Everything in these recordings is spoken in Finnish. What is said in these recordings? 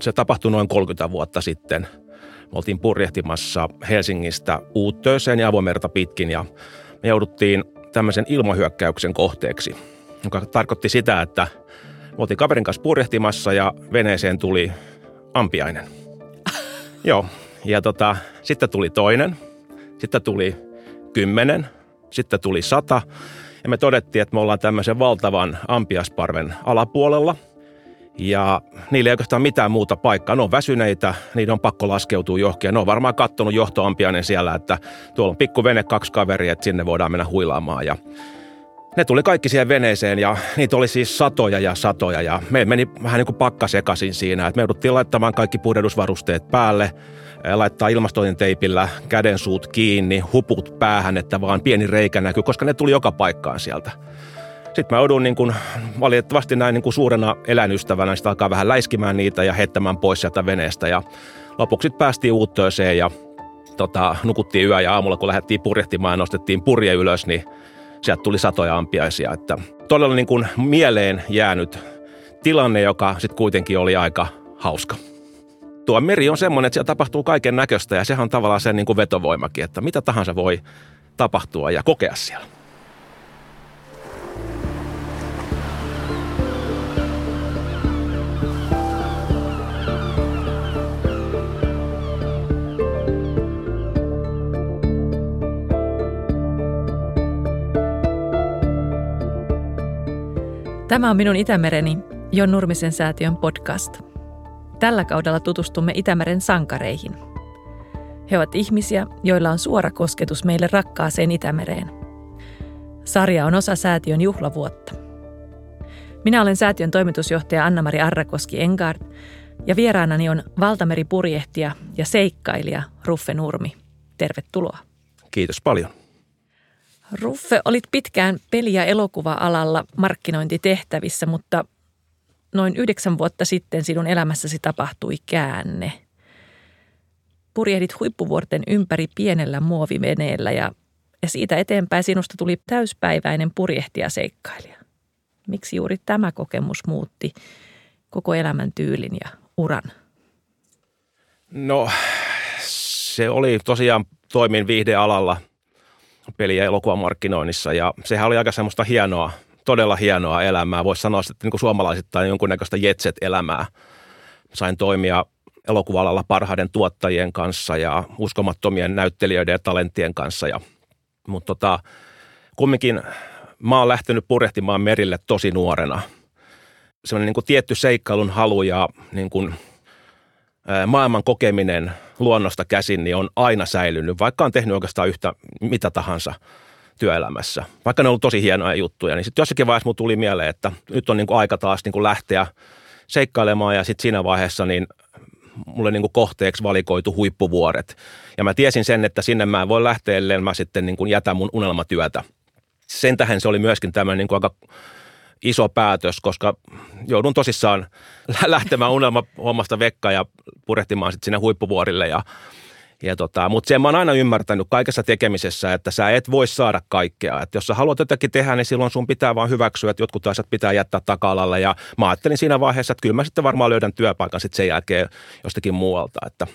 Se tapahtui noin 30 vuotta sitten. Me oltiin purjehtimassa Helsingistä Uuttööseen ja avomerta pitkin ja me jouduttiin tämmöisen ilmahyökkäyksen kohteeksi, joka tarkoitti sitä, että me oltiin kaverin kanssa purjehtimassa ja veneeseen tuli ampiainen. Joo, ja tota, sitten tuli toinen, sitten tuli kymmenen, sitten tuli sata ja me todettiin, että me ollaan tämmöisen valtavan ampiasparven alapuolella – ja niillä ei oikeastaan mitään muuta paikkaa. Ne on väsyneitä, niiden on pakko laskeutua johonkin. ne on varmaan kattonut johtoampiainen siellä, että tuolla on pikku vene, kaksi kaveria, että sinne voidaan mennä huilaamaan. Ja ne tuli kaikki siihen veneeseen ja niitä oli siis satoja ja satoja ja me meni vähän niin kuin pakka sekaisin siinä. Että me jouduttiin laittamaan kaikki puhdedusvarusteet päälle, laittaa ilmastointiteipillä käden suut kiinni, huput päähän, että vaan pieni reikä näkyy, koska ne tuli joka paikkaan sieltä. Sitten mä joudun niin kuin, valitettavasti näin niin kuin suurena eläinystävänä sitä alkaa vähän läiskimään niitä ja heittämään pois sieltä veneestä. Ja lopuksi päästiin uuttööseen ja tota, nukuttiin yö ja aamulla kun lähdettiin purjehtimaan ja nostettiin purje ylös, niin sieltä tuli satoja ampiaisia. Että todella niin kuin mieleen jäänyt tilanne, joka sitten kuitenkin oli aika hauska. Tuo meri on semmoinen, että siellä tapahtuu kaiken näköistä ja sehän on tavallaan sen niin kuin vetovoimakin, että mitä tahansa voi tapahtua ja kokea siellä. Tämä on minun Itämereni, Jon Nurmisen säätiön podcast. Tällä kaudella tutustumme Itämeren sankareihin. He ovat ihmisiä, joilla on suora kosketus meille rakkaaseen Itämereen. Sarja on osa säätiön juhlavuotta. Minä olen säätiön toimitusjohtaja Anna-Mari Arrakoski Engard ja vieraanani on valtameripurjehtija ja seikkailija Ruffe Nurmi. Tervetuloa. Kiitos paljon. Ruffe, olit pitkään peli- ja elokuva-alalla markkinointitehtävissä, mutta noin yhdeksän vuotta sitten sinun elämässäsi tapahtui käänne. Purjehdit huippuvuorten ympäri pienellä muoviveneellä ja, ja siitä eteenpäin sinusta tuli täyspäiväinen purjehtijaseikkailija. Miksi juuri tämä kokemus muutti koko elämän tyylin ja uran? No, se oli tosiaan, toimin viihdealalla – peli- ja elokuvamarkkinoinnissa ja sehän oli aika semmoista hienoa, todella hienoa elämää. Voisi sanoa, että niin kuin suomalaisittain jonkunnäköistä jetset-elämää. Sain toimia elokuva parhaiden tuottajien kanssa ja uskomattomien näyttelijöiden ja talenttien kanssa. Ja, mutta tota, kumminkin mä oon lähtenyt purehtimaan merille tosi nuorena. Sellainen niin kuin tietty seikkailun halu ja niin kuin – maailman kokeminen luonnosta käsin niin on aina säilynyt, vaikka on tehnyt oikeastaan yhtä mitä tahansa työelämässä. Vaikka ne on ollut tosi hienoja juttuja, niin sitten jossakin vaiheessa tuli mieleen, että nyt on niin kuin aika taas niin kuin lähteä seikkailemaan ja sitten siinä vaiheessa niin mulle niin kuin kohteeksi valikoitu huippuvuoret. Ja mä tiesin sen, että sinne mä en voi lähteä, ellei mä sitten niin kuin jätä mun unelmatyötä. Sen tähän se oli myöskin tämmöinen niin kuin aika iso päätös, koska joudun tosissaan lähtemään unelmahommasta vekka ja purehtimaan sitten sinne huippuvuorille. Ja, ja tota, mutta sen mä oon aina ymmärtänyt kaikessa tekemisessä, että sä et voi saada kaikkea. Että jos sä haluat jotakin tehdä, niin silloin sun pitää vaan hyväksyä, että jotkut asiat pitää jättää taka-alalle. Ja mä ajattelin siinä vaiheessa, että kyllä mä sitten varmaan löydän työpaikan sitten sen jälkeen jostakin muualta. Että,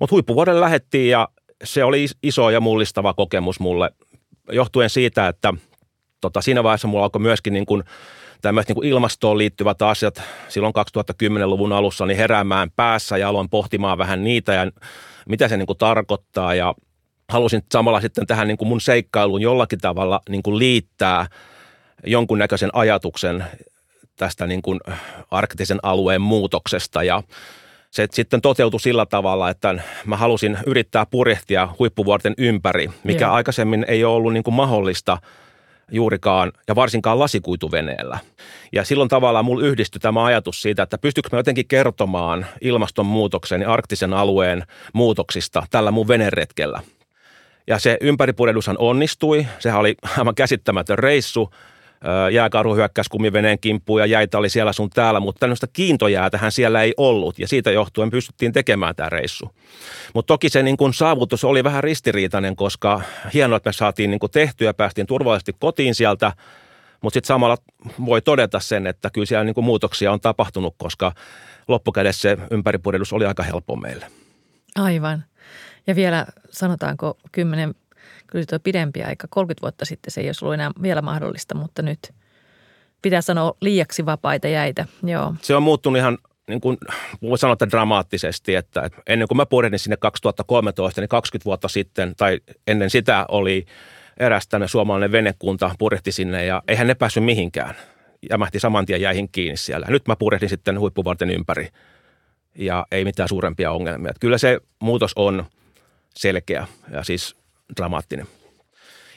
mutta huippuvuodelle lähettiin ja se oli iso ja mullistava kokemus mulle johtuen siitä, että tota, siinä vaiheessa mulla alkoi myöskin niin kuin tämmöiset niin ilmastoon liittyvät asiat silloin 2010-luvun alussa niin heräämään päässä ja aloin pohtimaan vähän niitä ja mitä se niin kuin tarkoittaa. Ja halusin samalla sitten tähän niin kuin mun seikkailuun jollakin tavalla niin kuin liittää jonkunnäköisen ajatuksen tästä niin kuin arktisen alueen muutoksesta. Ja se sitten toteutui sillä tavalla, että mä halusin yrittää purjehtia huippuvuorten ympäri, mikä Joo. aikaisemmin ei ole ollut niin kuin mahdollista – juurikaan ja varsinkaan lasikuituveneellä. Ja silloin tavallaan mulla yhdistyi tämä ajatus siitä, että pystyykö mä jotenkin kertomaan ilmastonmuutoksen ja arktisen alueen muutoksista tällä mun veneretkellä. Ja se ympäripurjehdushan onnistui. Sehän oli aivan käsittämätön reissu. Jääkaru hyökkäsi kumiveneen kimppuun ja jäitä oli siellä sun täällä, mutta tämmöistä kiintojäätähän siellä ei ollut ja siitä johtuen pystyttiin tekemään tämä reissu. Mutta toki se niin kun saavutus oli vähän ristiriitainen, koska hienoa, että me saatiin niin kun tehtyä ja päästiin turvallisesti kotiin sieltä, mutta sitten samalla voi todeta sen, että kyllä siellä niin kun muutoksia on tapahtunut, koska loppukädessä se oli aika helppo meille. Aivan. Ja vielä sanotaanko kymmenen kyllä tuo pidempi aika, 30 vuotta sitten se ei olisi ollut enää vielä mahdollista, mutta nyt pitää sanoa liiaksi vapaita jäitä. Joo. Se on muuttunut ihan niin kuin voi sanoa, että dramaattisesti, että, ennen kuin mä purjehdin sinne 2013, niin 20 vuotta sitten tai ennen sitä oli eräs tänne suomalainen venekunta purjehti sinne ja eihän ne päässyt mihinkään. Jämähti saman tien jäihin kiinni siellä. Nyt mä purjehdin sitten huippuvarten ympäri ja ei mitään suurempia ongelmia. Että kyllä se muutos on selkeä ja siis dramaattinen.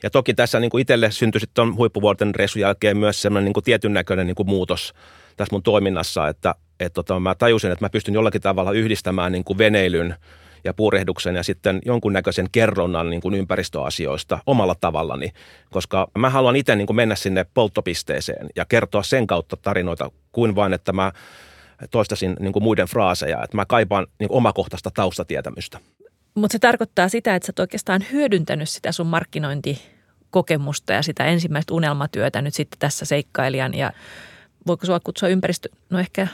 Ja toki tässä niin kuin itselle syntyi sitten tuon huippuvuorten reissun jälkeen myös semmoinen niin tietyn näköinen niin muutos tässä mun toiminnassa, että, että tota, mä tajusin, että mä pystyn jollakin tavalla yhdistämään niin kuin veneilyn ja puurehduksen ja sitten jonkunnäköisen kerronnan niin kuin ympäristöasioista omalla tavallani, koska mä haluan itse niin kuin mennä sinne polttopisteeseen ja kertoa sen kautta tarinoita kuin vain, että mä toistasin niin kuin muiden fraaseja, että mä kaipaan niin kuin omakohtaista taustatietämystä. Mutta se tarkoittaa sitä, että sä oot oikeastaan hyödyntänyt sitä sun markkinointikokemusta ja sitä ensimmäistä unelmatyötä nyt sitten tässä seikkailijan ja voiko sua kutsua ympäristö, no ehkä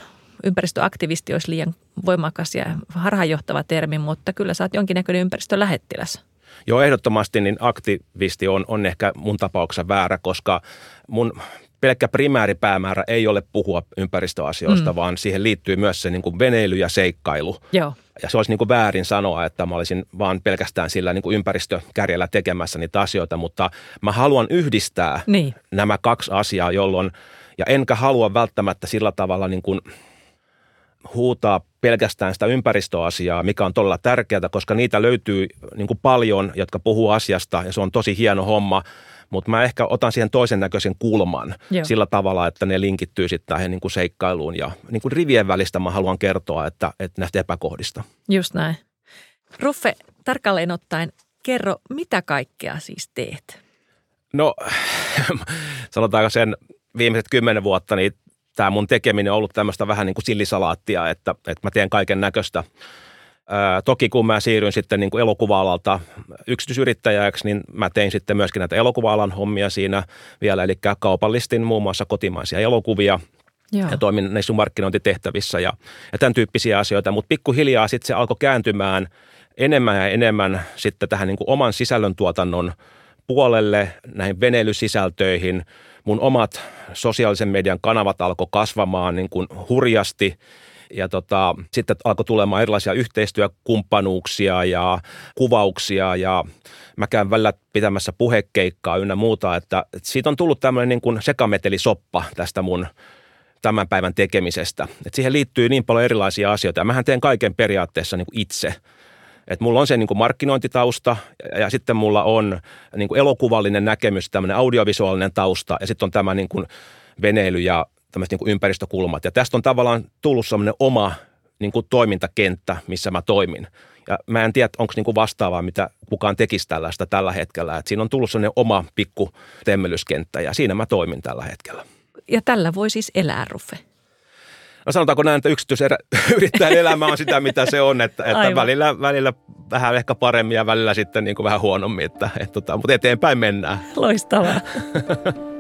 ympäristöaktivisti olisi liian voimakas ja harhaanjohtava termi, mutta kyllä sä oot jonkinnäköinen ympäristölähettiläs. Joo, ehdottomasti niin aktivisti on, on ehkä mun tapauksessa väärä, koska mun pelkkä primääripäämäärä ei ole puhua ympäristöasioista, mm. vaan siihen liittyy myös se niin kuin veneily ja seikkailu. Joo. Ja se olisi niin kuin väärin sanoa, että mä olisin vaan pelkästään sillä niin kuin ympäristökärjellä tekemässä niitä asioita, mutta mä haluan yhdistää niin. nämä kaksi asiaa, jolloin, ja enkä halua välttämättä sillä tavalla niin kuin huutaa pelkästään sitä ympäristöasiaa, mikä on todella tärkeää, koska niitä löytyy niin kuin paljon, jotka puhuu asiasta ja se on tosi hieno homma, mutta mä ehkä otan siihen toisen näköisen kulman Joo. sillä tavalla, että ne linkittyy sitten tähän niin kuin seikkailuun ja niin kuin rivien välistä mä haluan kertoa, että, että näistä epäkohdista. Just näin. Ruffe, tarkalleen ottaen, kerro, mitä kaikkea siis teet? No, sanotaanko sen viimeiset kymmenen vuotta, niin tämä mun tekeminen on ollut tämmöistä vähän niin kuin sillisalaattia, että, että mä teen kaiken näköistä – toki kun mä siirryin sitten niin kuin elokuva-alalta yksityisyrittäjäksi, niin mä tein sitten myöskin näitä elokuva-alan hommia siinä vielä, eli kaupallistin muun muassa kotimaisia elokuvia Joo. ja toimin näissä markkinointitehtävissä ja, ja tämän tyyppisiä asioita, mutta pikkuhiljaa sitten se alkoi kääntymään enemmän ja enemmän sitten tähän niin kuin oman sisällöntuotannon puolelle, näihin veneilysisältöihin. Mun omat sosiaalisen median kanavat alkoi kasvamaan niin kuin hurjasti – ja tota, sitten alkoi tulemaan erilaisia yhteistyökumppanuuksia ja kuvauksia ja mä käyn välillä pitämässä puhekeikkaa ynnä muuta, että, että siitä on tullut tämmöinen niin kuin sekametelisoppa tästä mun tämän päivän tekemisestä. Et siihen liittyy niin paljon erilaisia asioita ja mähän teen kaiken periaatteessa niin kuin itse. Et mulla on se niin kuin markkinointitausta ja, ja sitten mulla on niin kuin elokuvallinen näkemys, tämmöinen audiovisuaalinen tausta ja sitten on tämä niin kuin veneily ja tämmöiset niin ympäristökulmat. Ja tästä on tavallaan tullut semmoinen oma niin kuin toimintakenttä, missä mä toimin. Ja mä en tiedä, onko niin kuin vastaavaa, mitä kukaan tekisi tällaista tällä hetkellä. Et siinä on tullut semmoinen oma pikku temmelyskenttä ja siinä mä toimin tällä hetkellä. Ja tällä voi siis elää, Ruffe? No sanotaanko näin, että yksityisyrittäjän elämä on sitä, mitä se on, että, että välillä, välillä vähän ehkä paremmin ja välillä sitten niin kuin vähän huonommin, että, että, että, tota, mutta eteenpäin mennään. Loistavaa.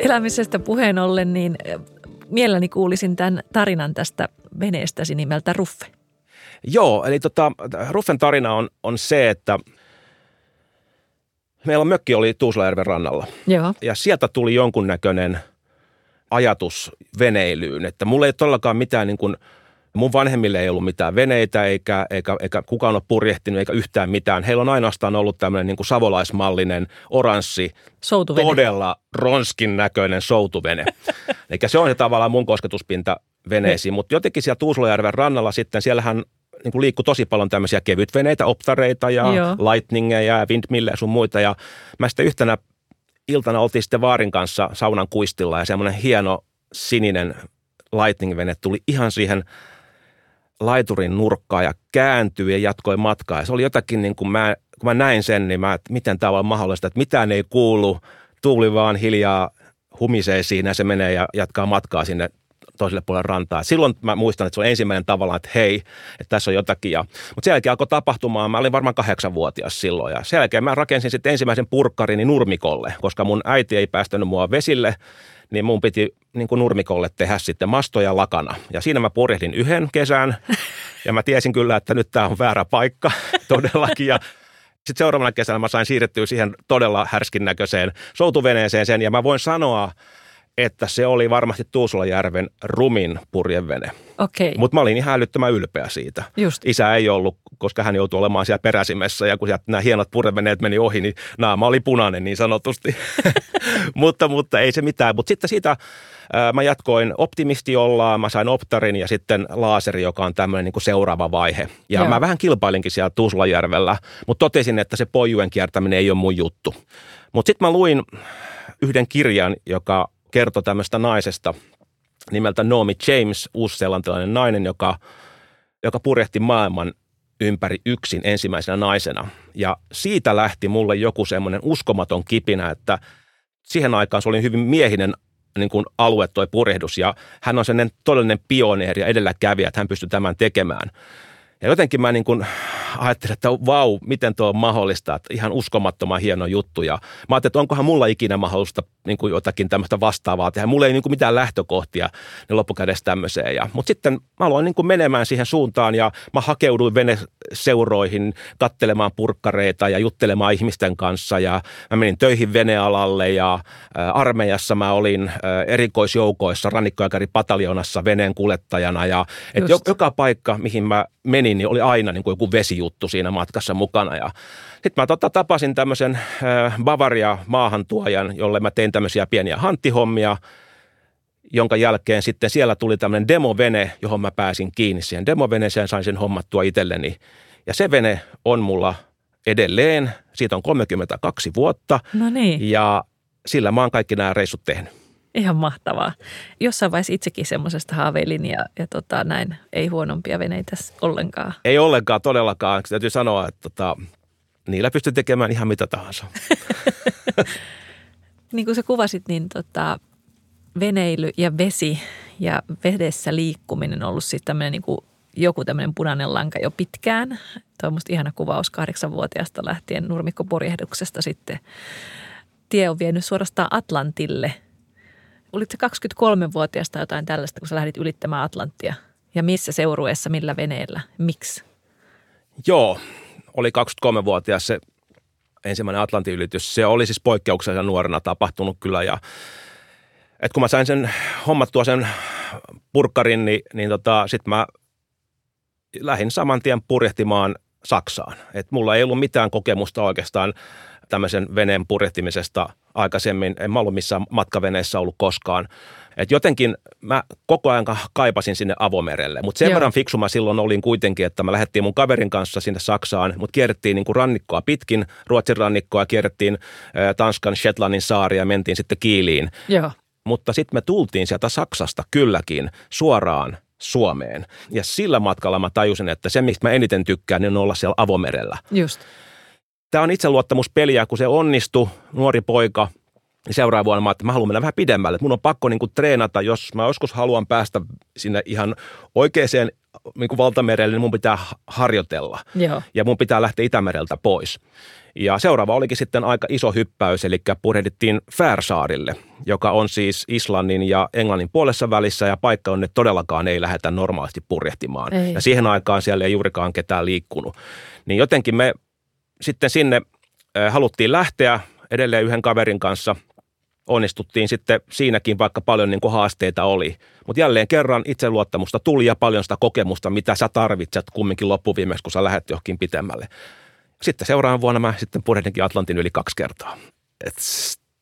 elämisestä puheen ollen, niin mielelläni kuulisin tämän tarinan tästä veneestäsi nimeltä Ruffe. Joo, eli tota, Ruffen tarina on, on se, että meillä mökki oli Tuuslajärven rannalla. Joo. Ja sieltä tuli jonkunnäköinen ajatus veneilyyn, että mulla ei todellakaan mitään niin kuin – Mun vanhemmille ei ollut mitään veneitä eikä, eikä, eikä kukaan ole purjehtinut eikä yhtään mitään. Heillä on ainoastaan ollut tämmöinen niin kuin savolaismallinen oranssi, soutuvene. todella ronskin näköinen soutuvene. Eli se on se tavallaan mun kosketuspinta veneisiin. Mutta jotenkin siellä Tuusulajärven rannalla sitten, siellähän niin kuin liikkui tosi paljon tämmöisiä kevytveneitä, optareita ja Joo. lightningeja ja windmilleja sun muita. Ja mä sitten yhtenä iltana oltiin sitten Vaarin kanssa saunan kuistilla ja semmoinen hieno sininen lightning-vene tuli ihan siihen laiturin nurkkaa ja kääntyi ja jatkoi matkaa. Ja se oli jotakin, niin kuin mä, kun mä näin sen, niin mä, että miten tämä on mahdollista, että mitään ei kuulu, tuuli vaan hiljaa humisee siinä, se menee ja jatkaa matkaa sinne toiselle puolelle rantaa. Silloin mä muistan, että se on ensimmäinen tavalla, että hei, että tässä on jotakin. Ja, mutta sen jälkeen alkoi tapahtumaan, mä olin varmaan kahdeksanvuotias silloin. Ja sen jälkeen mä rakensin sitten ensimmäisen purkkarini nurmikolle, koska mun äiti ei päästänyt mua vesille, niin mun piti niin kuin nurmikolle tehdä sitten mastoja lakana. Ja siinä mä purjehdin yhden kesän ja mä tiesin kyllä, että nyt tämä on väärä paikka todellakin. Ja sitten seuraavana kesänä mä sain siirrettyä siihen todella härskin näköiseen soutuveneeseen sen ja mä voin sanoa, että se oli varmasti Tuusulajärven rumin purjevene. Okei. Mutta mä olin ihan älyttömän ylpeä siitä. Just. Isä ei ollut, koska hän joutui olemaan siellä peräsimessä ja kun sieltä nämä hienot purjeveneet meni ohi, niin naama oli punainen niin sanotusti. mutta, mutta ei se mitään. Mutta sitten siitä ää, mä jatkoin optimistiolla, mä sain optarin ja sitten laaseri, joka on tämmöinen niin seuraava vaihe. Ja Joo. mä vähän kilpailinkin siellä Tuusulajärvellä, mutta totesin, että se pojujen kiertäminen ei ole mun juttu. Mutta sitten mä luin yhden kirjan, joka kertoi tämmöistä naisesta nimeltä Naomi James, uusseelantilainen nainen, joka, joka purjehti maailman ympäri yksin ensimmäisenä naisena. Ja siitä lähti mulle joku semmoinen uskomaton kipinä, että siihen aikaan se oli hyvin miehinen niin kuin alue toi purjehdus ja hän on sellainen todellinen pioneeri ja edelläkävijä, että hän pystyy tämän tekemään. Ja jotenkin mä niin kuin ajattelin, että vau, miten tuo on mahdollista, että ihan uskomattoman hieno juttu. Ja mä ajattelin, että onkohan mulla ikinä mahdollista niin kuin jotakin tämmöistä vastaavaa tehdä. Mulla ei niin kuin mitään lähtökohtia niin loppukädessä tämmöiseen. Ja, mutta sitten mä aloin niin kuin menemään siihen suuntaan ja mä hakeuduin veneseuroihin kattelemaan purkkareita ja juttelemaan ihmisten kanssa. Ja mä menin töihin venealalle ja ä, armeijassa mä olin ä, erikoisjoukoissa rannikkoaikari-pataljonassa veneen kuljettajana. Ja et joka paikka, mihin mä menin, niin oli aina niin kuin joku vesijuttu siinä matkassa mukana. Ja sitten mä tota, tapasin tämmöisen äh, Bavaria-maahantuojan, jolle mä tein tämmöisiä pieniä hanttihommia, jonka jälkeen sitten siellä tuli tämmöinen demovene, johon mä pääsin kiinni siihen demoveneeseen, sain sen hommattua itselleni. Ja se vene on mulla edelleen, siitä on 32 vuotta No niin, ja sillä mä oon kaikki nämä reissut tehnyt. Ihan mahtavaa. Jossain vaiheessa itsekin semmoisesta haaveilin ja, ja tota, näin, ei huonompia veneitä ollenkaan. Ei ollenkaan todellakaan, täytyy sanoa, että tota, niillä pystyy tekemään ihan mitä tahansa. Niin kuin sä kuvasit, niin tota, veneily ja vesi ja vedessä liikkuminen on ollut sitten tämmöinen niin kuin joku tämmöinen punainen lanka jo pitkään. Tuo on musta ihana kuvaus kahdeksanvuotiaasta lähtien nurmikkopurjehduksesta sitten. Tie on vienyt suorastaan Atlantille. Olitko 23-vuotiaasta jotain tällaista, kun sä lähdit ylittämään Atlanttia? Ja missä seurueessa, millä veneellä? Miksi? Joo, oli 23-vuotias se ensimmäinen Atlantin ylitys. Se oli siis poikkeuksellisen nuorena tapahtunut kyllä ja et kun mä sain sen hommattua sen purkkarin, niin, niin tota, sitten mä lähdin saman tien purjehtimaan Saksaan. Et mulla ei ollut mitään kokemusta oikeastaan tämmöisen veneen purjehtimisesta aikaisemmin. En mä ollut missään matkaveneessä ollut koskaan. Et jotenkin mä koko ajan kaipasin sinne avomerelle, mutta sen Joo. verran fiksu mä silloin olin kuitenkin, että mä lähdettiin mun kaverin kanssa sinne Saksaan, mutta kierrettiin niin kuin rannikkoa pitkin, Ruotsin rannikkoa, kierrettiin Tanskan Shetlandin saaria ja mentiin sitten Kiiliin. Joo. Mutta sitten me tultiin sieltä Saksasta kylläkin suoraan Suomeen. Ja sillä matkalla mä tajusin, että se, mistä mä eniten tykkään, niin on olla siellä avomerellä. Just. Tämä on itseluottamuspeliä, kun se onnistui, nuori poika, niin seuraavana vuonna mä, että mä haluan mennä vähän pidemmälle. Mun on pakko niin kuin treenata, jos mä joskus haluan päästä sinne ihan oikeaan niin kuin valtamerelle, niin mun pitää harjoitella. Joo. Ja mun pitää lähteä Itämereltä pois. Ja seuraava olikin sitten aika iso hyppäys, eli purjehdittiin Färsaarille, joka on siis Islannin ja Englannin puolessa välissä, ja paikka on, että todellakaan ei lähdetä normaalisti purjehtimaan. Ei. Ja siihen aikaan siellä ei juurikaan ketään liikkunut. Niin jotenkin me sitten sinne haluttiin lähteä edelleen yhden kaverin kanssa. Onnistuttiin sitten siinäkin, vaikka paljon niin kuin haasteita oli. Mutta jälleen kerran itseluottamusta tuli ja paljon sitä kokemusta, mitä sä tarvitset kumminkin loppuviimeksi, kun sä lähdet johonkin pitemmälle. Sitten seuraavana vuonna mä sitten purjehdinkin Atlantin yli kaksi kertaa. Et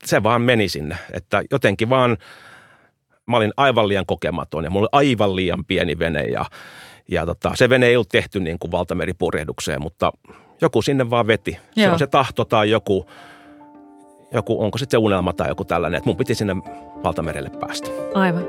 se vaan meni sinne, että jotenkin vaan mä olin aivan liian kokematon ja mulla oli aivan liian pieni vene ja, ja tota, se vene ei ollut tehty niin kuin valtameripurjehdukseen, mutta joku sinne vaan veti. Joo. Se on se tahto tai joku, joku onko sitten se unelma tai joku tällainen, että mun piti sinne valtamerelle päästä. Aivan.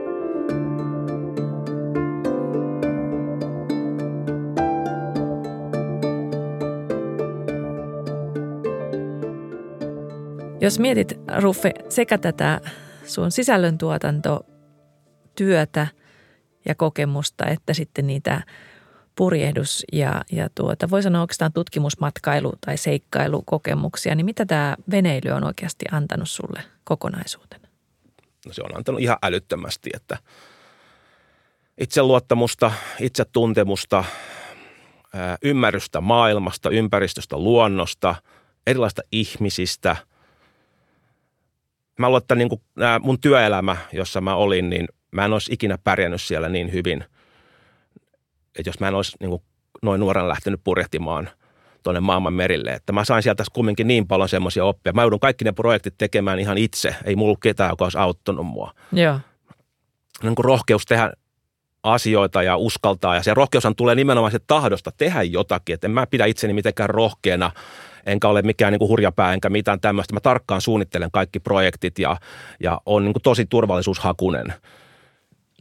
Jos mietit, Ruffe, sekä tätä sun sisällöntuotantotyötä ja kokemusta, että sitten niitä – purjehdus ja, ja tuota, voi sanoa oikeastaan tutkimusmatkailu- tai seikkailukokemuksia, niin mitä tämä veneily on oikeasti antanut sulle kokonaisuutena? No se on antanut ihan älyttömästi, että itseluottamusta, itsetuntemusta, ymmärrystä maailmasta, ympäristöstä, luonnosta, erilaista ihmisistä. Mä luulen, että niin kuin mun työelämä, jossa mä olin, niin mä en olisi ikinä pärjännyt siellä niin hyvin, että jos mä en olisi niin kuin noin nuoren lähtenyt purjehtimaan tuonne maailman merille. Että mä sain sieltä kumminkin niin paljon semmoisia oppia. Mä joudun kaikki ne projektit tekemään ihan itse. Ei mulla ketään, joka olisi auttanut mua. Joo. Niin kuin rohkeus tehdä asioita ja uskaltaa. Ja se rohkeushan tulee nimenomaan se tahdosta tehdä jotakin. Että en mä pidä itseni mitenkään rohkeana, enkä ole mikään niin kuin hurjapää enkä mitään tämmöistä. Mä tarkkaan suunnittelen kaikki projektit ja, ja on niin kuin tosi turvallisuushakunen.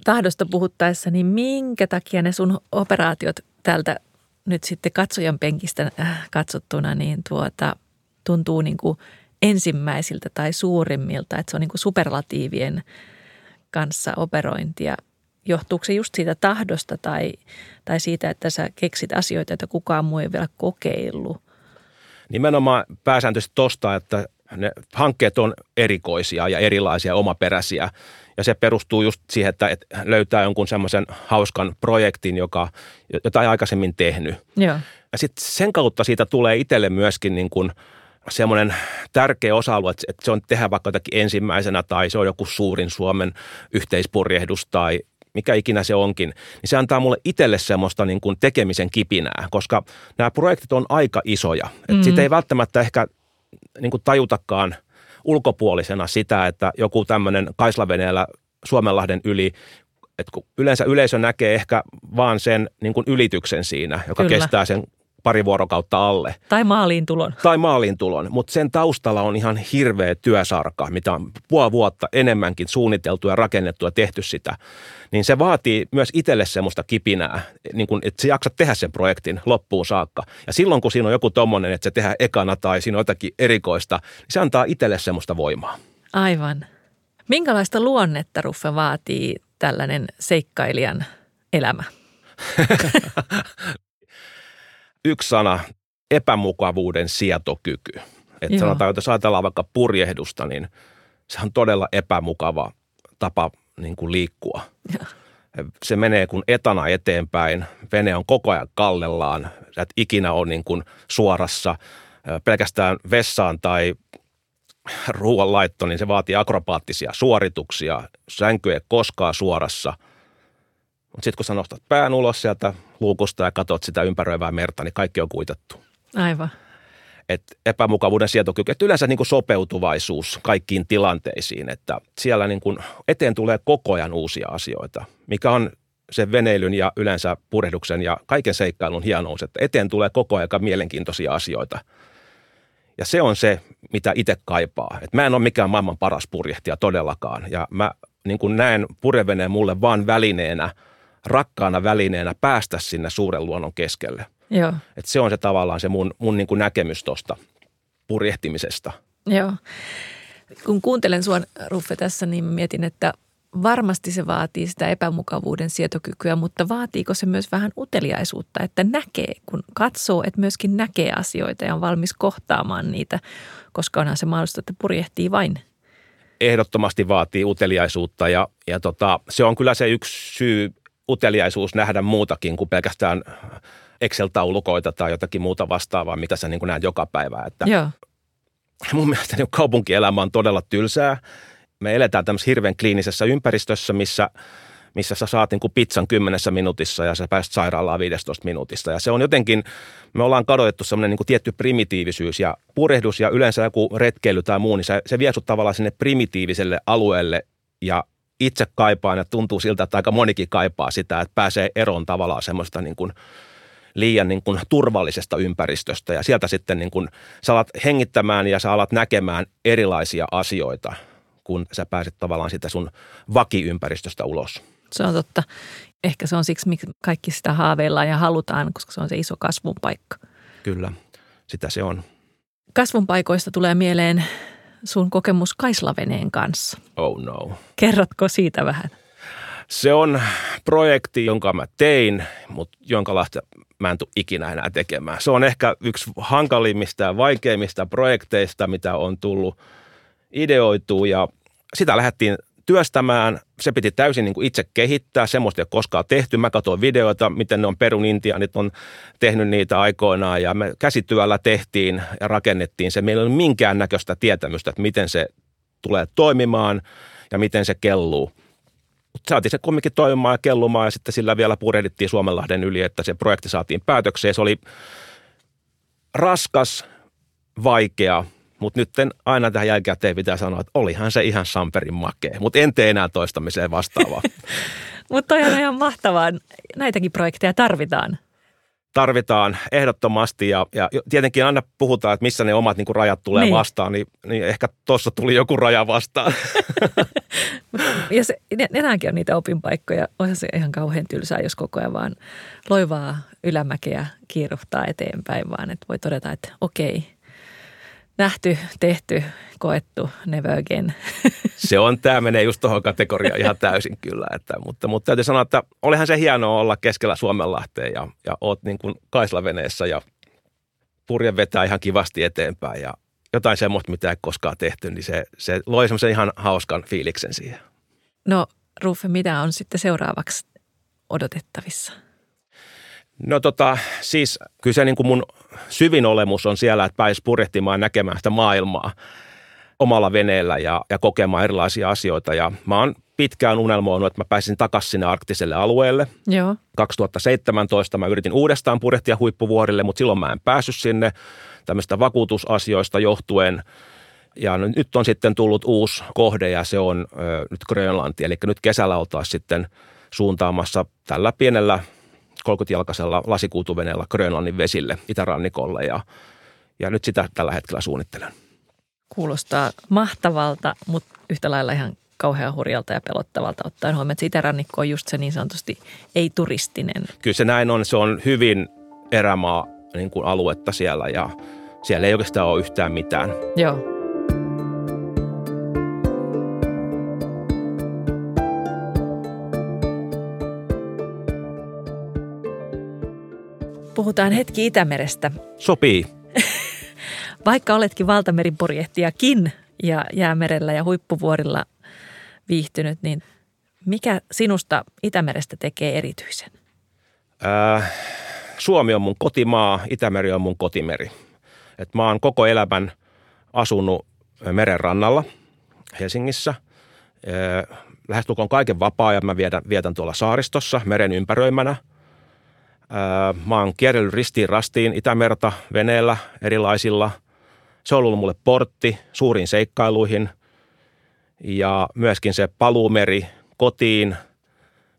Tahdosta puhuttaessa, niin minkä takia ne sun operaatiot tältä nyt sitten katsojan penkistä äh, katsottuna, niin tuota, tuntuu niin kuin ensimmäisiltä tai suurimmilta, että se on niin kuin superlatiivien kanssa operointia – johtuuko se just siitä tahdosta tai, tai siitä, että sä keksit asioita, joita kukaan muu ei vielä kokeillut? Nimenomaan pääsääntöisesti tosta, että ne hankkeet on erikoisia ja erilaisia, omaperäisiä. Ja se perustuu just siihen, että löytää jonkun semmoisen hauskan projektin, joka, jota ei aikaisemmin tehnyt. Joo. Ja sitten sen kautta siitä tulee itselle myöskin niin kuin semmoinen tärkeä osa-alue, että se on tehdä vaikka jotakin ensimmäisenä tai se on joku suurin Suomen yhteispurjehdus tai mikä ikinä se onkin, niin se antaa mulle itselle semmoista niin kuin tekemisen kipinää, koska nämä projektit on aika isoja. Mm-hmm. Sitä ei välttämättä ehkä niin kuin tajutakaan ulkopuolisena sitä, että joku tämmöinen kaislaveneellä Suomenlahden yli, että kun yleensä yleisö näkee ehkä vaan sen niin kuin ylityksen siinä, joka Kyllä. kestää sen pari vuorokautta alle. Tai maaliin tulon. Tai maaliin tulon, mutta sen taustalla on ihan hirveä työsarka, mitä on puoli vuotta enemmänkin suunniteltu ja rakennettu ja tehty sitä. Niin se vaatii myös itselle semmoista kipinää, niin kun, että se jaksat tehdä sen projektin loppuun saakka. Ja silloin kun siinä on joku tommonen, että se tehdään ekana tai siinä on jotakin erikoista, niin se antaa itselle semmoista voimaa. Aivan. Minkälaista luonnetta, Ruffe, vaatii tällainen seikkailijan elämä? yksi sana, epämukavuuden sietokyky. Että sanotaan, että jos ajatellaan vaikka purjehdusta, niin se on todella epämukava tapa niin kuin liikkua. Ja. Se menee kun etana eteenpäin, vene on koko ajan kallellaan, sä et ikinä ole niin kuin suorassa. Pelkästään vessaan tai ruoanlaitto, niin se vaatii akrobaattisia suorituksia, sänky ei koskaan suorassa – mutta sitten kun sä nostat pään ulos sieltä luukusta ja katsot sitä ympäröivää merta, niin kaikki on kuitettu. Aivan. Et epämukavuuden sietokyky, että yleensä niin kuin sopeutuvaisuus kaikkiin tilanteisiin, että siellä niin kuin eteen tulee koko ajan uusia asioita, mikä on se veneilyn ja yleensä purehduksen ja kaiken seikkailun hienous, että eteen tulee koko ajan mielenkiintoisia asioita. Ja se on se, mitä itse kaipaa. Et mä en ole mikään maailman paras purjehtija todellakaan. Ja mä niin kuin näen purjeveneen mulle vaan välineenä – rakkaana välineenä päästä sinne suuren luonnon keskelle. Joo. Et se on se tavallaan se mun, mun niin kuin näkemys tuosta purjehtimisesta. Joo. Kun kuuntelen sua, Ruffe, tässä, niin mietin, että varmasti se vaatii sitä epämukavuuden sietokykyä, mutta vaatiiko se myös vähän uteliaisuutta, että näkee, kun katsoo, että myöskin näkee asioita ja on valmis kohtaamaan niitä, koska onhan se mahdollista, että purjehtii vain ehdottomasti vaatii uteliaisuutta ja, ja tota, se on kyllä se yksi syy, uteliaisuus nähdä muutakin kuin pelkästään Excel-taulukoita tai jotakin muuta vastaavaa, mitä sä niin näet joka päivä. Että Joo. Mun mielestä niin kaupunkielämä on todella tylsää. Me eletään tämmöisessä hirveän kliinisessä ympäristössä, missä, missä sä saat niin kuin pizzan kymmenessä minuutissa ja sä pääset sairaalaan 15 minuutissa. Ja se on jotenkin, me ollaan kadotettu semmoinen niin tietty primitiivisyys ja purehdus ja yleensä joku retkeily tai muu, niin se, se vie sut tavallaan sinne primitiiviselle alueelle ja itse kaipaan ja tuntuu siltä, että aika monikin kaipaa sitä, että pääsee eroon tavallaan semmoista niin kuin liian niin kuin turvallisesta ympäristöstä ja sieltä sitten niin kuin sä alat hengittämään ja sä alat näkemään erilaisia asioita, kun sä pääset tavallaan sitä sun vakiympäristöstä ulos. Se on totta. Ehkä se on siksi, miksi kaikki sitä haaveillaan ja halutaan, koska se on se iso kasvun paikka. Kyllä, sitä se on. Kasvun paikoista tulee mieleen sun kokemus Kaislaveneen kanssa. Oh no. Kerrotko siitä vähän? Se on projekti, jonka mä tein, mutta jonka lahti mä en tule ikinä enää tekemään. Se on ehkä yksi hankalimmista ja vaikeimmista projekteista, mitä on tullut ideoituu ja sitä lähdettiin työstämään. Se piti täysin niin kuin itse kehittää, semmoista ei ole koskaan tehty. Mä katsoin videoita, miten ne on Perun Intianit on tehnyt niitä aikoinaan ja me käsityöllä tehtiin ja rakennettiin se. Meillä ei ole minkään näköistä tietämystä, että miten se tulee toimimaan ja miten se kelluu. Mutta saatiin se kumminkin toimimaan ja kellumaan ja sitten sillä vielä purehdittiin Suomenlahden yli, että se projekti saatiin päätökseen. Se oli raskas, vaikea, mutta nyt aina tähän jälkikäteen pitää sanoa, että olihan se ihan Samperin makea, mutta en tee enää toistamiseen vastaavaa. mutta on ihan mahtavaa. Näitäkin projekteja tarvitaan tarvitaan ehdottomasti ja, ja tietenkin aina puhutaan, että missä ne omat niin rajat tulee niin. vastaan, niin, niin ehkä tuossa tuli joku raja vastaan. ja se, enääkin on niitä opinpaikkoja. Onhan se ihan kauhean tylsää, jos koko ajan vaan loivaa ylämäkeä kiiruhtaa eteenpäin, vaan että voi todeta, että okei, nähty, tehty, koettu, never again. Se on, tämä menee just tuohon kategoriaan ihan täysin kyllä. Että, mutta, mutta täytyy sanoa, että olihan se hienoa olla keskellä Suomenlahteen ja, ja oot niin kuin Kaislaveneessä ja purje vetää ihan kivasti eteenpäin ja jotain semmoista, mitä ei koskaan tehty, niin se, se loi semmoisen ihan hauskan fiiliksen siihen. No Ruffe, mitä on sitten seuraavaksi odotettavissa? No tota, siis kyllä se niin kuin mun syvin olemus on siellä, että pääsisi purjehtimaan näkemään sitä maailmaa omalla veneellä ja, ja kokemaan erilaisia asioita. Ja mä oon pitkään unelmoinut, että mä pääsin takaisin sinne arktiselle alueelle. Joo. 2017 mä yritin uudestaan purjehtia huippuvuorille, mutta silloin mä en päässyt sinne tämmöistä vakuutusasioista johtuen. Ja nyt on sitten tullut uusi kohde ja se on ö, nyt Grönlanti. Eli nyt kesällä oltaisiin sitten suuntaamassa tällä pienellä 30-jalkaisella lasikuutuveneellä Grönlannin vesille itärannikolle ja, ja nyt sitä tällä hetkellä suunnittelen. Kuulostaa mahtavalta, mutta yhtä lailla ihan kauhean hurjalta ja pelottavalta ottaen huomioon, että itärannikko on just se niin sanotusti ei-turistinen. Kyllä se näin on. Se on hyvin erämaa niin kuin aluetta siellä ja siellä ei oikeastaan ole yhtään mitään. Joo. Puhutaan hetki Itämerestä. Sopii. Vaikka oletkin valtameripurjehtijakin ja jäämerellä ja huippuvuorilla viihtynyt, niin mikä sinusta Itämerestä tekee erityisen? Äh, Suomi on mun kotimaa, Itämeri on mun kotimeri. Et mä oon koko elämän asunut meren rannalla Helsingissä. Äh, lähestulkoon kaiken vapaa-ajan mä vietän, vietän tuolla saaristossa meren ympäröimänä – Mä oon kierrellyt ristiin rastiin Itämerta veneellä erilaisilla. Se on ollut mulle portti suuriin seikkailuihin ja myöskin se paluumeri kotiin.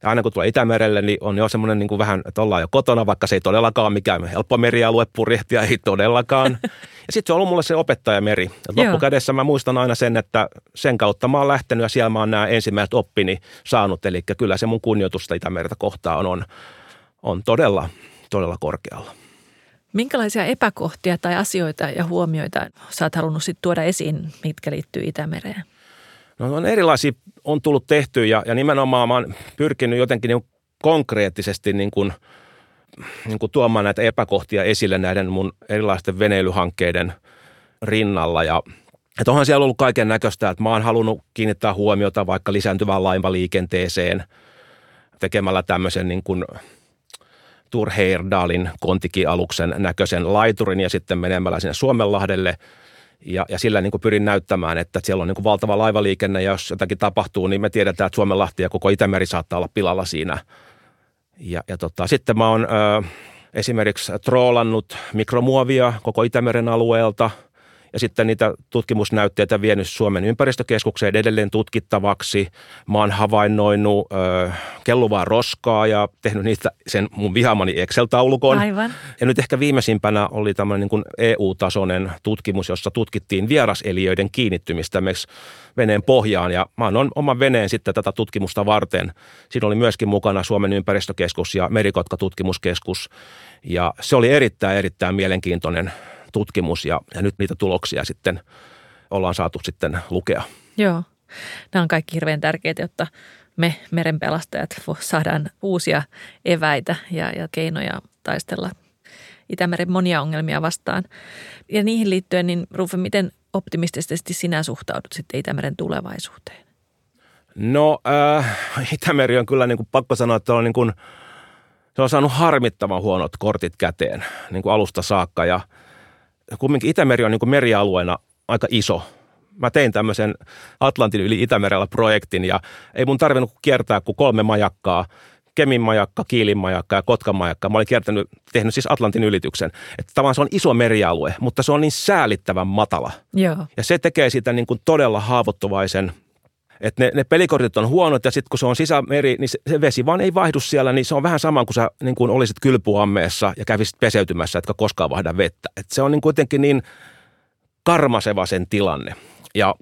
Ja aina kun tulee Itämerelle, niin on jo semmoinen niin kuin vähän, että ollaan jo kotona, vaikka se ei todellakaan mikään helppo merialue purjehtia, ei todellakaan. Ja sitten se on ollut mulle se opettajameri. Et loppukädessä mä muistan aina sen, että sen kautta mä oon lähtenyt ja siellä mä oon nämä ensimmäiset oppini saanut. Eli kyllä se mun kunnioitusta Itämerta kohtaan on, on todella, todella korkealla. Minkälaisia epäkohtia tai asioita ja huomioita sä oot halunnut sit tuoda esiin, mitkä liittyy Itämereen? No on erilaisia on tullut tehty ja, ja nimenomaan mä oon pyrkinyt jotenkin niin konkreettisesti niin kuin, niin kuin tuomaan näitä epäkohtia esille näiden mun erilaisten veneilyhankkeiden rinnalla ja että onhan siellä ollut kaiken näköistä, että mä oon halunnut kiinnittää huomiota vaikka lisääntyvään laivaliikenteeseen tekemällä tämmöisen niin kuin – Tur Heirdalin kontikialuksen näköisen laiturin ja sitten menemällä sinne Suomenlahdelle. Ja, ja sillä niin kuin pyrin näyttämään, että siellä on niin kuin valtava laivaliikenne ja jos jotakin tapahtuu, niin me tiedetään, että Suomenlahti ja koko Itämeri saattaa olla pilalla siinä. Ja, ja tota, sitten mä oon ö, esimerkiksi troolannut mikromuovia koko Itämeren alueelta – ja sitten niitä tutkimusnäytteitä vienyt Suomen ympäristökeskukseen edelleen tutkittavaksi. Mä oon havainnoinut ö, kelluvaa roskaa ja tehnyt niistä sen mun vihamani Excel-taulukon. Aivan. Ja nyt ehkä viimeisimpänä oli tämmöinen niin kuin EU-tasoinen tutkimus, jossa tutkittiin vieraseliöiden kiinnittymistä esimerkiksi veneen pohjaan. Ja mä oon oman veneen sitten tätä tutkimusta varten. Siinä oli myöskin mukana Suomen ympäristökeskus ja Merikotka-tutkimuskeskus. Ja se oli erittäin, erittäin mielenkiintoinen tutkimus ja, ja nyt niitä tuloksia sitten ollaan saatu sitten lukea. Joo, nämä on kaikki hirveän tärkeitä, jotta me merenpelastajat saadaan uusia eväitä ja, ja keinoja taistella Itämeren monia ongelmia vastaan. Ja niihin liittyen, niin Rufe, miten optimistisesti sinä suhtaudut sitten Itämeren tulevaisuuteen? No äh, Itämeri on kyllä niin kuin pakko sanoa, että on niin kuin, se on saanut harmittavan huonot kortit käteen niin kuin alusta saakka ja kumminkin Itämeri on niin kuin merialueena aika iso. Mä tein tämmöisen Atlantin yli Itämerellä projektin ja ei mun tarvinnut kiertää kuin kolme majakkaa Kemin majakka, Kiilin majakka ja Kotkan majakka. Mä olin kiertänyt, tehnyt siis Atlantin ylityksen. Että tavallaan se on iso merialue, mutta se on niin säälittävän matala. Joo. Ja se tekee sitä niin kuin todella haavoittuvaisen että ne, ne pelikortit on huonot ja sitten kun se on sisämeri, niin se, se vesi vaan ei vaihdu siellä, niin se on vähän sama kuin sä niin kuin olisit kylpuammeessa ja kävisit peseytymässä, etkä koskaan vaihda vettä. Et se on niin kuitenkin niin karmaseva sen tilanne. Ja,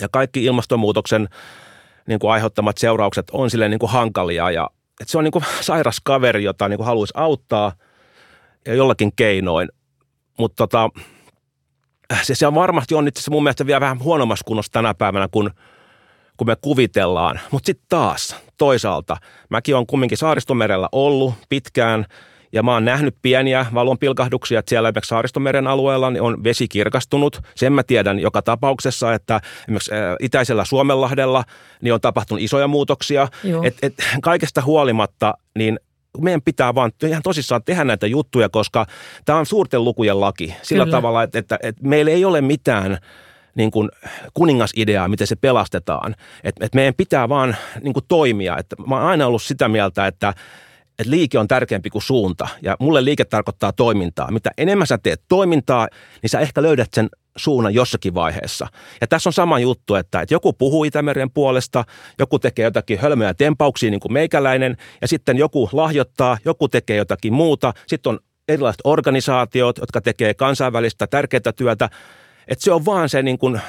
ja kaikki ilmastonmuutoksen niin kuin aiheuttamat seuraukset on sille niin kuin hankalia ja että se on niin kuin sairas kaveri, jota niin kuin haluaisi auttaa ja jollakin keinoin. Mutta tota, se, se on varmasti on itse mun mielestä vielä vähän huonommassa kunnossa tänä päivänä, kun, kun me kuvitellaan. Mutta sitten taas toisaalta, mäkin on kumminkin saaristomerellä ollut pitkään – ja mä oon nähnyt pieniä valonpilkahduksia, että siellä esimerkiksi Saaristomeren alueella niin on vesi kirkastunut. Sen mä tiedän joka tapauksessa, että esimerkiksi itäisellä Suomenlahdella niin on tapahtunut isoja muutoksia. Et, et, kaikesta huolimatta, niin meidän pitää vaan ihan tosissaan tehdä näitä juttuja, koska tämä on suurten lukujen laki. Sillä Kyllä. tavalla, että, että, että meillä ei ole mitään niin kuin kuningasideaa, miten se pelastetaan. Et, et meidän pitää vaan niin kuin toimia. Et mä oon aina ollut sitä mieltä, että että liike on tärkeämpi kuin suunta. Ja mulle liike tarkoittaa toimintaa. Mitä enemmän sä teet toimintaa, niin sä ehkä löydät sen suunnan jossakin vaiheessa. Ja tässä on sama juttu, että, että joku puhuu Itämeren puolesta, joku tekee jotakin hölmöjä tempauksia niin kuin meikäläinen, ja sitten joku lahjoittaa, joku tekee jotakin muuta. Sitten on erilaiset organisaatiot, jotka tekee kansainvälistä tärkeää työtä. Että se on vaan se niin kuin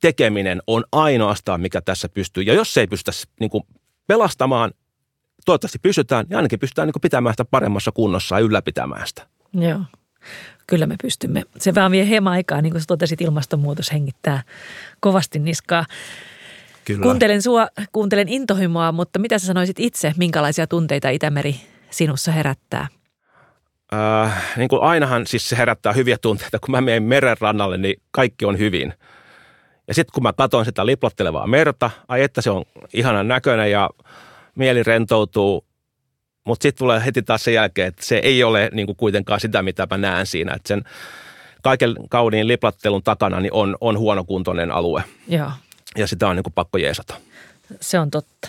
tekeminen on ainoastaan, mikä tässä pystyy. Ja jos se ei pystytä niin kuin pelastamaan, toivottavasti pysytään ja ainakin pystytään niin pitämään sitä paremmassa kunnossa ja ylläpitämään sitä. Joo. Kyllä me pystymme. Se vaan vie hieman aikaa, niin kuin sä totesit, ilmastonmuutos hengittää kovasti niskaa. Kyllä. Kuuntelen sua, kuuntelen intohimoa, mutta mitä sä sanoisit itse, minkälaisia tunteita Itämeri sinussa herättää? Äh, niin kuin ainahan siis se herättää hyviä tunteita. Kun mä menen meren rannalle, niin kaikki on hyvin. Ja sitten kun mä katson sitä liplottelevaa merta, ai että se on ihanan näköinen ja mieli rentoutuu, mutta sitten tulee heti taas sen jälkeen, että se ei ole niin kuin kuitenkaan sitä, mitä mä näen siinä. Että sen kaiken kauniin liplattelun takana niin on, on huonokuntoinen alue. Joo. Ja sitä on niin kuin pakko jeesata. Se on totta.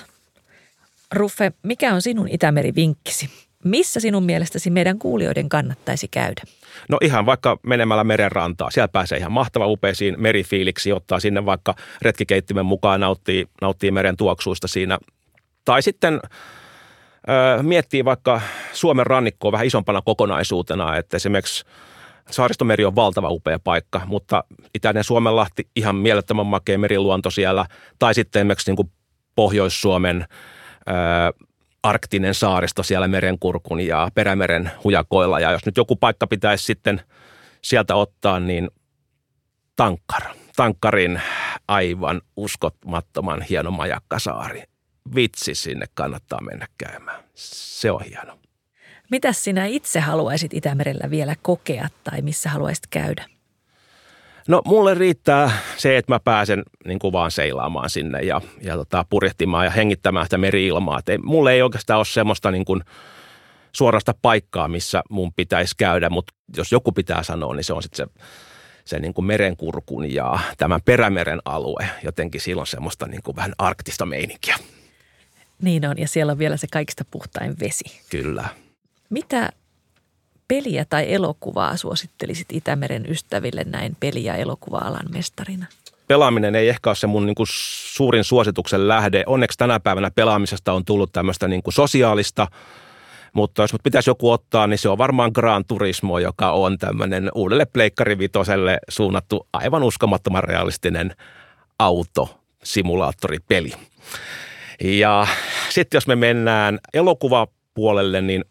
Ruffe, mikä on sinun Itämeri-vinkkisi? Missä sinun mielestäsi meidän kuulijoiden kannattaisi käydä? No ihan vaikka menemällä merenrantaa. Siellä pääsee ihan mahtava upeisiin merifiiliksi, ottaa sinne vaikka retkikeittimen mukaan, nauttii, nauttii meren tuoksuista siinä tai sitten ö, miettii vaikka Suomen rannikkoa vähän isompana kokonaisuutena, että esimerkiksi Saaristomeri on valtava upea paikka, mutta itäinen Suomenlahti ihan mielettömän makea meriluonto siellä. Tai sitten esimerkiksi niin kuin Pohjois-Suomen arktinen saaristo siellä merenkurkun ja perämeren hujakoilla. Ja jos nyt joku paikka pitäisi sitten sieltä ottaa, niin Tankkar. Tankkarin aivan uskomattoman hieno majakkasaari vitsi sinne kannattaa mennä käymään. Se on hieno. Mitä sinä itse haluaisit Itämerellä vielä kokea tai missä haluaisit käydä? No mulle riittää se, että mä pääsen niin kuin vaan seilaamaan sinne ja, ja tota, purjehtimaan ja hengittämään sitä meri-ilmaa. Et ei, mulle ei oikeastaan ole semmoista niin kuin suorasta paikkaa, missä mun pitäisi käydä, mutta jos joku pitää sanoa, niin se on sitten se, se niin kuin merenkurkun ja tämän perämeren alue. Jotenkin silloin semmoista niin kuin vähän arktista meininkiä. Niin on, ja siellä on vielä se kaikista puhtain vesi. Kyllä. Mitä peliä tai elokuvaa suosittelisit Itämeren ystäville näin peli- ja elokuva-alan mestarina? Pelaaminen ei ehkä ole se mun niin kuin suurin suosituksen lähde. Onneksi tänä päivänä pelaamisesta on tullut tämmöistä niin kuin sosiaalista, mutta jos mut pitäisi joku ottaa, niin se on varmaan Gran Turismo, joka on tämmöinen uudelle pleikkarivitoselle suunnattu aivan uskomattoman realistinen autosimulaattoripeli. Ja sitten jos me mennään elokuvapuolelle, niin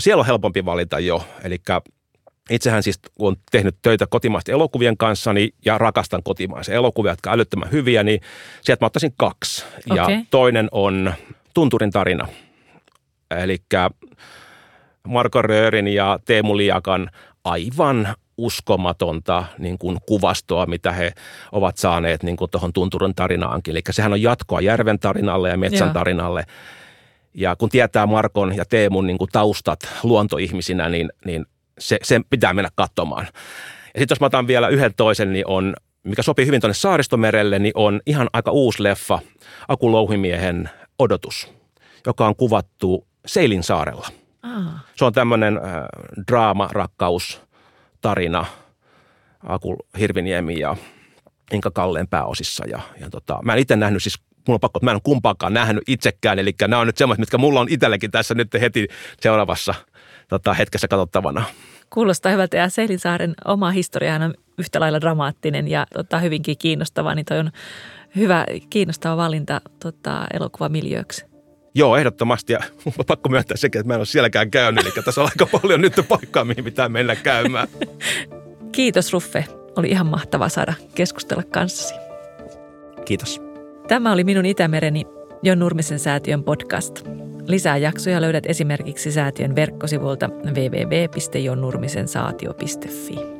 siellä on helpompi valita jo. Eli Itsehän siis on tehnyt töitä kotimaisten elokuvien kanssa niin, ja rakastan kotimaisia elokuvia, jotka älyttömän hyviä, niin sieltä mä ottaisin kaksi. Ja toinen on Tunturin tarina. Eli Marko Röörin ja Teemu Liakan aivan uskomatonta niin kuin kuvastoa, mitä he ovat saaneet niin kuin tuohon Tunturin tarinaankin. Eli sehän on jatkoa Järven tarinalle ja Metsän Joo. tarinalle. Ja kun tietää Markon ja Teemun niin kuin taustat luontoihmisinä, niin, niin se, sen pitää mennä katsomaan. Ja sitten jos mä otan vielä yhden toisen, niin on, mikä sopii hyvin tuonne Saaristomerelle, niin on ihan aika uusi leffa, Aku Louhimiehen Odotus, joka on kuvattu Seilin saarella. Ah, Se on tämmöinen äh, draama, rakkaus, tarina, Aku Hirviniemi ja Inka Kalleen pääosissa. Ja, ja tota, mä en itse nähnyt siis, mulla on pakko, että mä en ole kumpaakaan nähnyt itsekään, eli nämä on nyt semmoiset, mitkä mulla on itselläkin tässä nyt heti seuraavassa tota, hetkessä katsottavana. kuulostaa hyvältä ja Seilinsaaren oma historiahan on yhtä lailla dramaattinen ja tota, hyvinkin kiinnostava, niin toi on hyvä, kiinnostava valinta tota, elokuvamiljööksi. Joo, ehdottomasti. Ja pakko myöntää sekin, että mä en ole sielläkään käynyt, eli tässä on aika paljon nyt paikkaa, mihin pitää mennä käymään. Kiitos Ruffe, oli ihan mahtava saada keskustella kanssasi. Kiitos. Tämä oli minun Itämereni Jon Nurmisen säätiön podcast. Lisää jaksoja löydät esimerkiksi säätiön verkkosivulta www.jonnurmisensaatio.fi.